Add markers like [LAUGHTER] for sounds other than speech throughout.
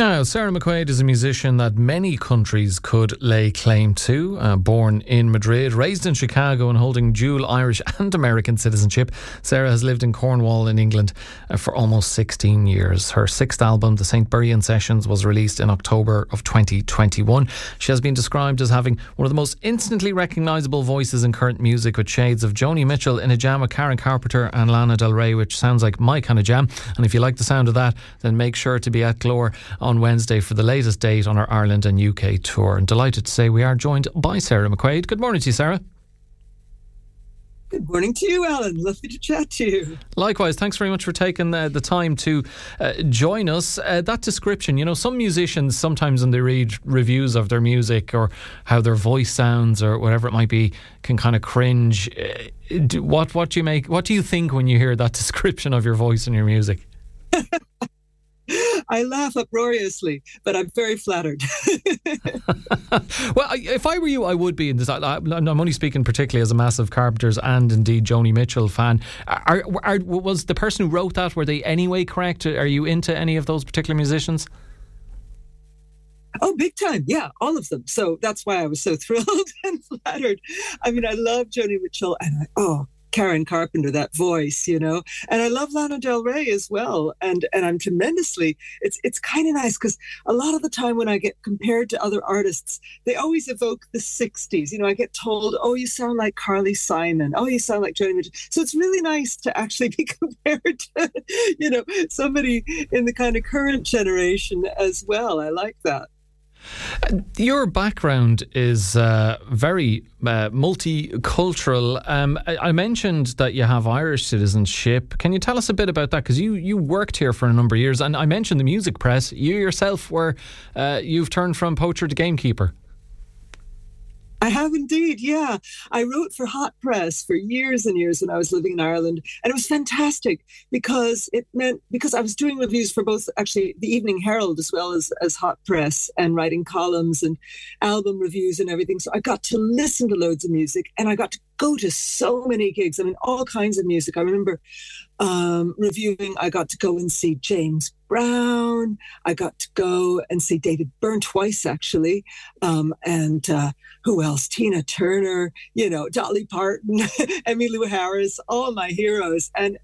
Now, Sarah McQuaid is a musician that many countries could lay claim to. Uh, born in Madrid, raised in Chicago, and holding dual Irish [LAUGHS] and American citizenship, Sarah has lived in Cornwall in England uh, for almost 16 years. Her sixth album, The St. Buryan Sessions, was released in October of 2021. She has been described as having one of the most instantly recognisable voices in current music, with shades of Joni Mitchell in a jam with Karen Carpenter and Lana Del Rey, which sounds like my kind of jam. And if you like the sound of that, then make sure to be at Glór on Wednesday for the latest date on our Ireland and UK tour. And delighted to say we are joined by Sarah McQuaid. Good morning to you, Sarah. Good morning to you, Alan. Lovely to chat to you. Likewise, thanks very much for taking uh, the time to uh, join us. Uh, that description, you know, some musicians sometimes when they read reviews of their music or how their voice sounds or whatever it might be, can kind of cringe. Uh, what what do you make? What do you think when you hear that [LAUGHS] description of your voice and your music? [LAUGHS] [LAUGHS] I laugh uproariously, but I'm very flattered. [LAUGHS] well, if I were you, I would be in this. I'm only speaking particularly as a massive Carpenters and indeed Joni Mitchell fan. Are, are, was the person who wrote that, were they anyway correct? Are you into any of those particular musicians? Oh, big time. Yeah, all of them. So that's why I was so [LAUGHS] thrilled and flattered. I mean, I love Joni Mitchell and I, oh, Karen Carpenter, that voice, you know. And I love Lana Del Rey as well. And and I'm tremendously it's it's kind of nice because a lot of the time when I get compared to other artists, they always evoke the 60s. You know, I get told, oh, you sound like Carly Simon. Oh, you sound like Joni Mitchell. So it's really nice to actually be [LAUGHS] compared to, you know, somebody in the kind of current generation as well. I like that. Your background is uh, very uh, multicultural. Um, I, I, mentioned that you have Irish citizenship. Can you tell us a bit about that? Because you, you worked here for a number of years, and I mentioned the music press. You yourself were uh, you've turned from poacher to gamekeeper. I have indeed, yeah. I wrote for Hot Press for years and years when I was living in Ireland, and it was fantastic because it meant because I was doing reviews for both actually the Evening Herald as well as as Hot Press and writing columns and album reviews and everything. So I got to listen to loads of music, and I got to go to so many gigs. I mean, all kinds of music. I remember um, reviewing, I got to go and see James Brown. I got to go and see David Byrne twice, actually. Um, and uh, who else? Tina Turner, you know, Dolly Parton, [LAUGHS] Emmylou Harris, all my heroes. And,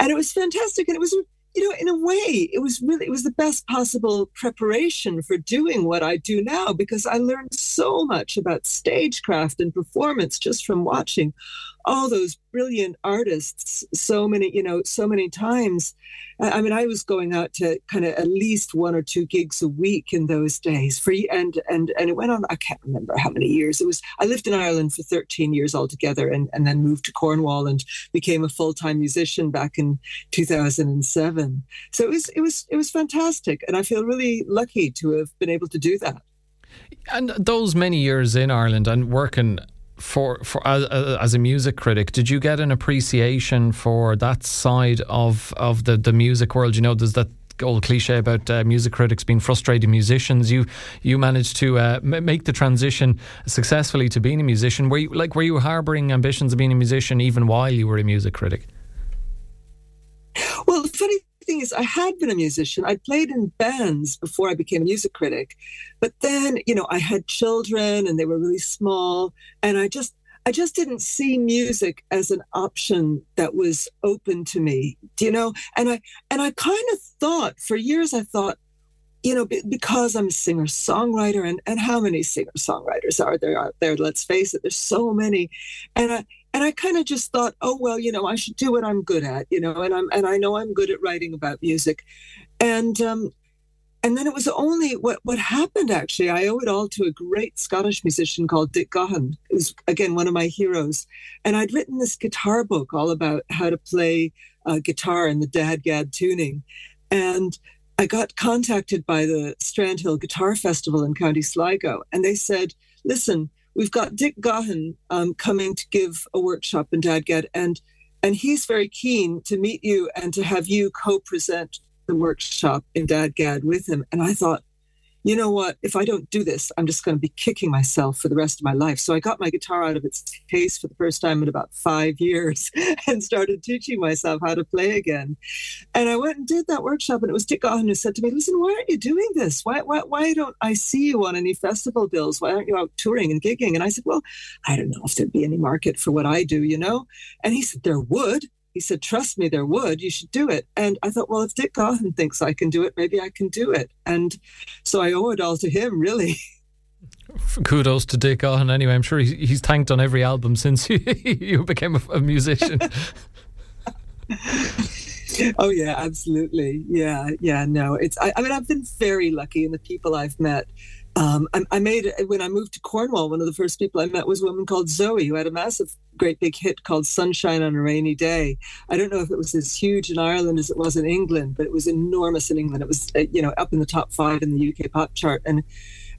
and it was fantastic. And it was you know, in a way, it was really it was the best possible preparation for doing what I do now because I learned so much about stagecraft and performance just from watching all those brilliant artists so many you know so many times. I mean i was going out to kind of at least one or two gigs a week in those days free and and and it went on i can't remember how many years. It was i lived in ireland for 13 years altogether and and then moved to cornwall and became a full-time musician back in 2007 so it was it was it was fantastic and i feel really lucky to have been able to do that. And those many years in Ireland and working for for as, as, a music critic, did you get an appreciation for that side of of the the music world? You know, there's that old cliche about uh, music critics being frustrated musicians. You you managed to uh, m- make the transition successfully to being a musician. Were you like were you harboring ambitions of being a musician even while you were a music critic? Well, funny thing is, I had been a musician. I played in bands before I became a music critic. But then, you know, I had children and they were really small. And I just, I just didn't see music as an option that was open to me, do you know? And I, and I kind of thought for years, I thought, you know, because I'm a singer songwriter, and, and how many singer songwriters are there out there? Let's face it, there's so many. And I, and I kind of just thought, oh well, you know, I should do what I'm good at, you know, and I'm and I know I'm good at writing about music, and um, and then it was only what what happened actually. I owe it all to a great Scottish musician called Dick Gaughan, who's again one of my heroes, and I'd written this guitar book all about how to play uh, guitar in the DADGAD tuning, and I got contacted by the Strandhill Guitar Festival in County Sligo, and they said, listen we've got Dick Gaughan um, coming to give a workshop in DADGAD, and and he's very keen to meet you and to have you co-present the workshop in DADGAD with him. And I thought, you know what? If I don't do this, I'm just going to be kicking myself for the rest of my life. So I got my guitar out of its case for the first time in about five years [LAUGHS] and started teaching myself how to play again. And I went and did that workshop, and it was Dick Gaughan who said to me, "Listen, why aren't you doing this? Why, why, why don't I see you on any festival bills? Why aren't you out touring and gigging?" And I said, "Well, I don't know if there'd be any market for what I do, you know." And he said, "There would." He said, Trust me, there would. You should do it. And I thought, well, if Dick Gaughan thinks I can do it, maybe I can do it. And so I owe it all to him, really. [LAUGHS] Kudos to Dick Gaughan. Anyway, I'm sure he's thanked on every album since [LAUGHS] you, you became a, a musician. [LAUGHS] oh yeah, absolutely. Yeah, yeah. No, it's. I, I mean, I've been very lucky in the people I've met um, I, I, made when I moved to Cornwall. One of the first people I met was a woman called Zoe, who had a massive, great big hit called "Sunshine on a Rainy Day." I don't know if it was as huge in Ireland as it was in England, but it was enormous in England. It was, uh, you know, up in the top five in the UK pop chart, and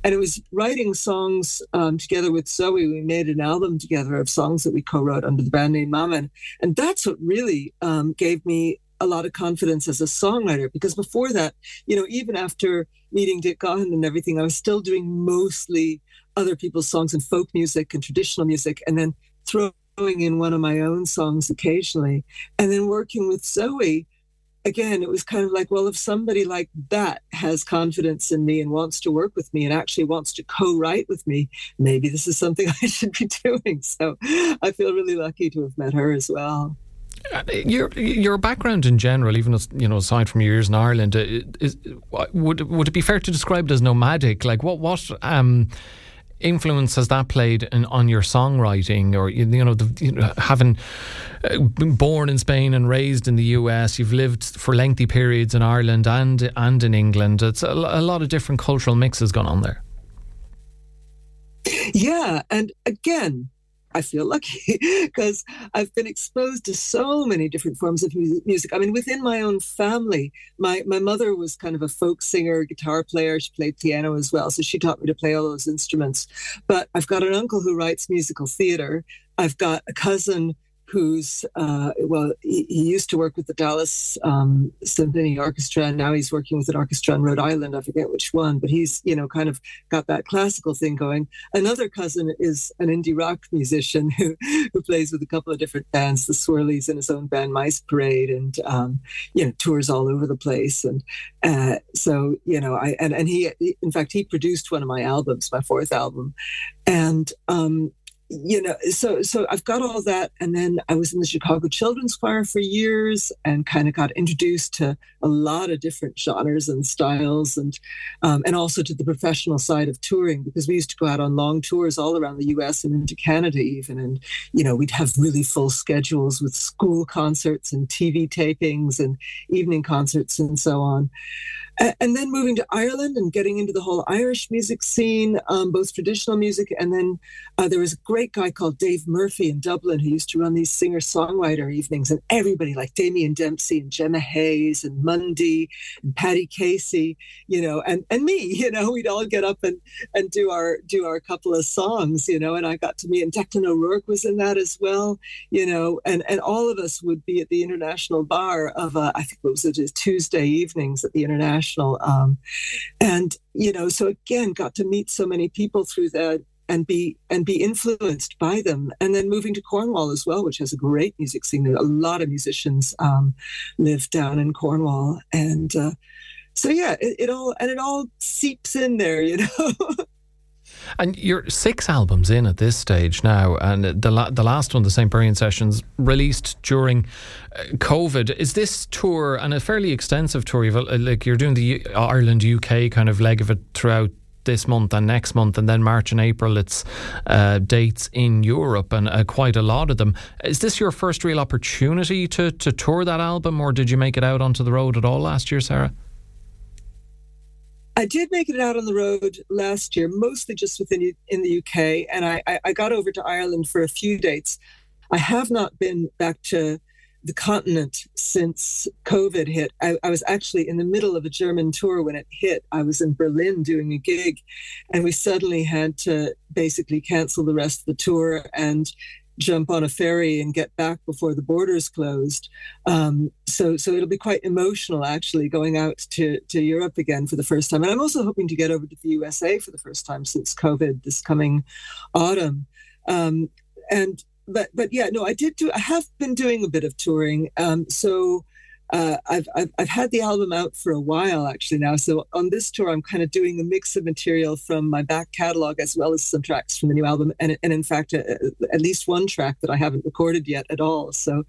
and it was writing songs um, together with Zoe. We made an album together of songs that we co-wrote under the brand name Mammon, and that's what really um, gave me a lot of confidence as a songwriter because before that, you know, even after meeting Dick Gaughan and everything, I was still doing mostly other people's songs and folk music and traditional music, and then throwing in one of my own songs occasionally. And then working with Zoe, again, it was kind of like, well, if somebody like that has confidence in me and wants to work with me and actually wants to co write with me, maybe this is something [LAUGHS] I should be doing. So I feel really lucky to have met her as well. Uh, your your background in general, even as, you know, aside from your years in Ireland, uh, is, would would it be fair to describe it as nomadic? Like what what um, influence has that played in, on your songwriting, or you know, the, you know, having uh, been born in Spain and raised in the US, you've lived for lengthy periods in Ireland and and in England. It's a, a lot of different cultural mixes gone on there. Yeah, and again, I feel lucky [LAUGHS] because I've been exposed to so many different forms of music. I mean, within my own family, my, my mother was kind of a folk singer, guitar player. She played piano as well. So she taught me to play all those instruments. But I've got an uncle who writes musical theater. I've got a cousin who's uh, well, he, he, used to work with the Dallas um, Symphony Orchestra, and now he's working with an orchestra in Rhode Island. I forget which one, but he's you know kind of got that classical thing going. Another cousin is an indie rock musician [LAUGHS] who who plays with a couple of different bands, the Swirlies, and his own band Mice Parade, and um, you know tours all over the place. And uh, so you know, I and and he in fact he produced one of my albums, my fourth album, and um, you know so so i've got all that and then i was in the chicago children's choir for years and kind of got introduced to a lot of different genres and styles and um, and also to the professional side of touring because we used to go out on long tours all around the us and into canada even and you know we'd have really full schedules with school concerts and tv tapings and evening concerts and so on and then moving to Ireland and getting into the whole Irish music scene, um, both traditional music, and then uh, there was a great guy called Dave Murphy in Dublin who used to run these singer-songwriter evenings, and everybody like Damien Dempsey and Gemma Hayes and Mundy and Paddy Casey, you know, and and me, [LAUGHS] you know, we'd all get up and and do our do our couple of songs, you know, and I got to meet and Declan O'Rourke was in that as well, you know, and and all of us would be at the International Bar of uh, I think it was it Tuesday evenings at the International um, and you know, so again, got to meet so many people through that and be and be influenced by them. And then moving to cornwall as well which has a great music scene. A lot of musicians um, live down in cornwall. And uh, so yeah it, it, all and it all seeps in there you know [LAUGHS] And you're six albums in at this stage now, and the la- the last one, the St. Buryan Sessions, released during uh, COVID. Is this tour and a fairly extensive tour? You've, uh, like you're doing the Ireland UK kind of leg of it throughout this month and next month, and then March and April, it's uh, dates in Europe and uh, quite a lot of them. Is this your first real opportunity to, to tour that album, or did you make it out onto the road at all last year, Sarah? I did make it out on the road last year, mostly just within in the UK, and I, I got over to Ireland for a few dates. I have not been back to the continent since COVID hit. I, I, was actually in the middle of a German tour when it hit. I was in Berlin doing a gig, and we suddenly had to basically cancel the rest of the tour. And jump on a ferry and get back before the borders closed. Um, so so it'll be quite emotional actually going out to to Europe again for the first time. And I'm also hoping to get over to the USA for the first time since COVID this coming autumn. Um, and but but yeah, no, I did do. I have been doing a bit of touring. Um, so uh, I've, I've, I've had the album out for a while actually now. So on this tour, I'm kind of doing a mix of material from my back catalog as well as some tracks from the new album, and and in fact, a, uh, a, at least one track that I haven't recorded yet at all. So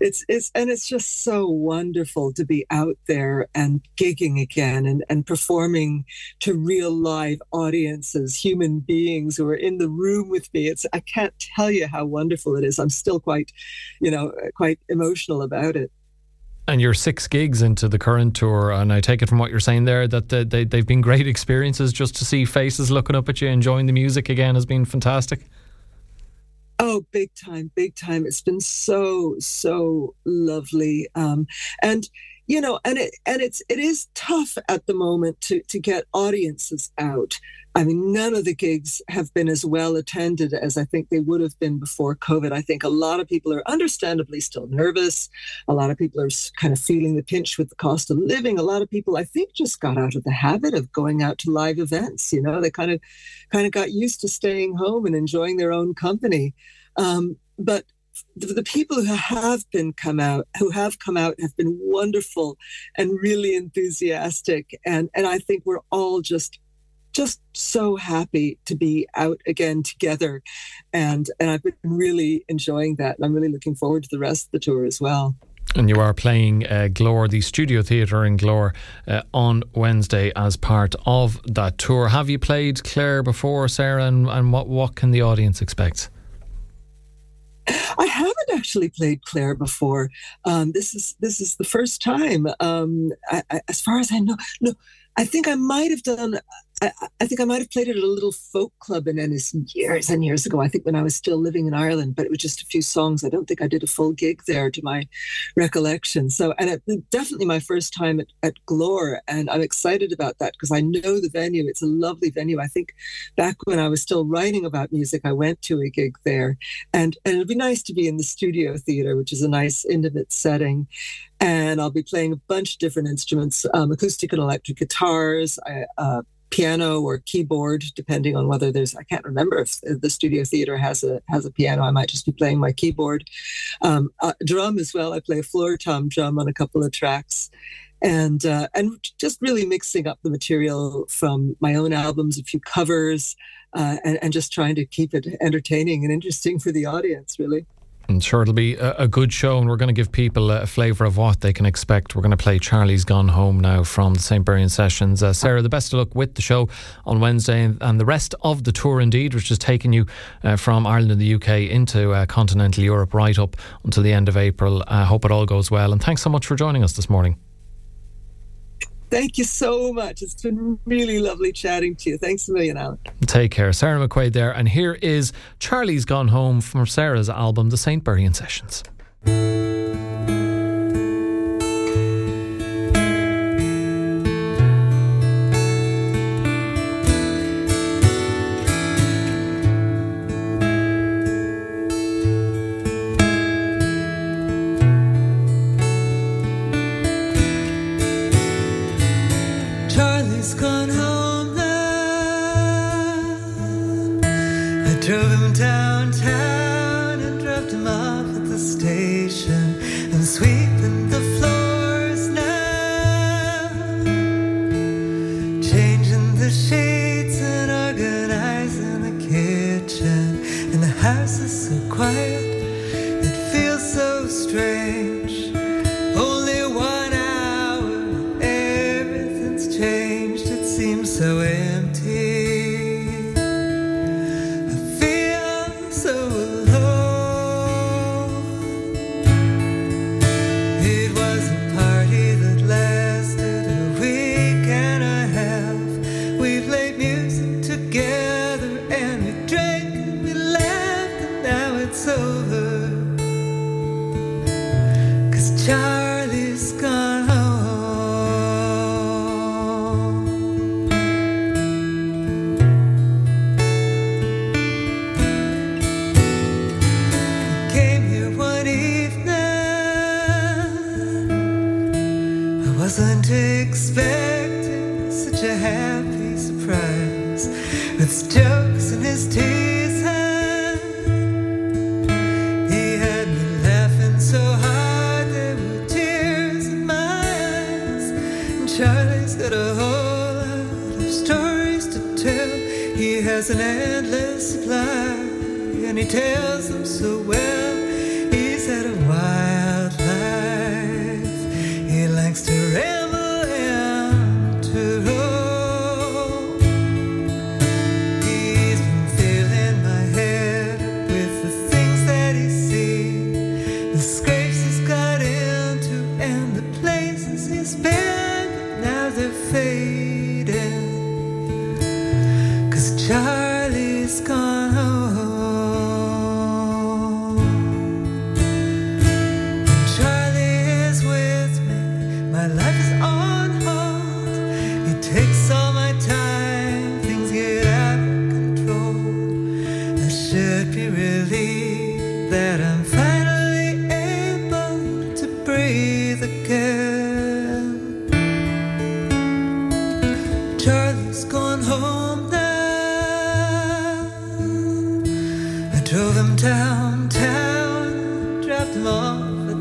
it's it's and it's just so wonderful to be out there and gigging again and and performing to real live audiences, human beings who are in the room with me. It's I can't tell you how wonderful it is. I'm still quite, you know, quite emotional about it. And you're six gigs into the current tour, and I take it from what you're saying there that they, they've been great experiences. Just to see faces looking up at you, enjoying the music again, has been fantastic. Oh, big time, big time! It's been so so lovely, um, and you know, and it and it's it is tough at the moment to to get audiences out. I mean, none of the gigs have been as well attended as I think they would have been before COVID. I think a lot of people are understandably still nervous. A lot of people are kind of feeling the pinch with the cost of living. A lot of people, I think, just got out of the habit of going out to live events. You know, they kind of kind of got used to staying home and enjoying their own company. Um, but the, the, people who have been come out who have come out have been wonderful and really enthusiastic and and I think we're all just just so happy to be out again together and and I've been really enjoying that and I'm really looking forward to the rest of the tour as well. And you are playing uh, Glór, the Studio Theatre in Glór, uh, on Wednesday as part of that tour. Have you played Clare before, Sarah, and, and what, what can the audience expect? I haven't actually played Clare before. Um, this is this is the first time, um, I, I, as far as I know. No, I think I might have done I, I, think I might have played it at a little folk club in Ennis years and years ago. I think when I was still living in Ireland, but it was just a few songs. I don't think I did a full gig there, to my recollection. So, and it, definitely my first time at, at Glór, and I'm excited about that because I know the venue. It's a lovely venue. I think back when I was still writing about music, I went to a gig there, and and it'll be nice to be in the studio theater, which is a nice intimate setting and I'll be playing a bunch of different instruments, um, acoustic and electric guitars, uh, piano or keyboard, depending on whether there's. I can't remember if the studio theater has a has a piano. I might just be playing my keyboard. Um, uh, drum as well. I play a floor tom drum on a couple of tracks, and uh, and just really mixing up the material from my own albums, a few covers, uh, and, and just trying to keep it entertaining and interesting for the audience. Really. I'm sure it'll be a, a good show, and we're going to give people a flavour of what they can expect. We're going to play Charlie's Gone Home now from the St. Buryan Sessions. Uh, Sarah, the best of luck with the show on Wednesday and, and the rest of the tour, indeed, which is taking you uh, from Ireland and the UK into uh, continental Europe right up until the end of April. I hope it all goes well, and thanks so much for joining us this morning. Thank you so much. It's been really lovely chatting to you. Thanks a million, Alan. Take care. Sarah McQuaid there. And here is Charlie's Gone Home from Sarah's album, The St. Buryan Sessions. Has an endless supply, and he tells them so well.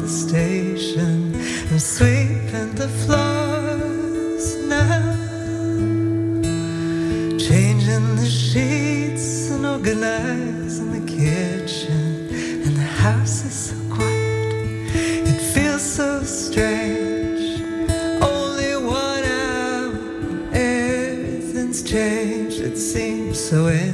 Station. I'm sweeping the floors now, changing the sheets and organizing the kitchen. And the house is so quiet, it feels so strange. Only one hour, everything's changed. It seems so empty.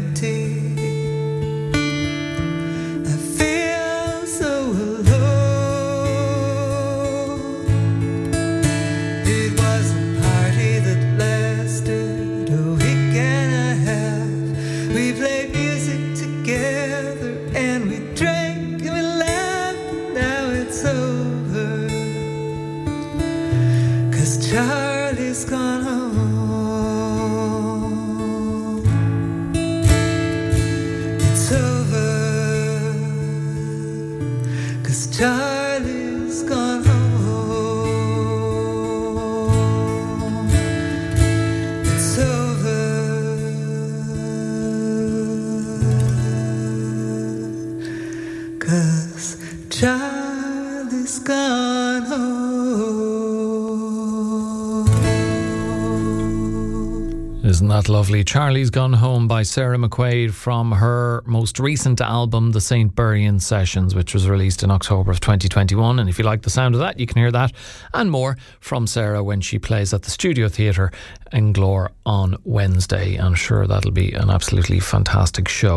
Isn't that lovely? Charlie's Gone Home by Sarah McQuaid from her most recent album, The St. Buryan Sessions, which was released in October of 2021. And if you like the sound of that, you can hear that and more from Sarah when she plays at the Studio Theatre in Glór on Wednesday. I'm sure that'll be an absolutely fantastic show.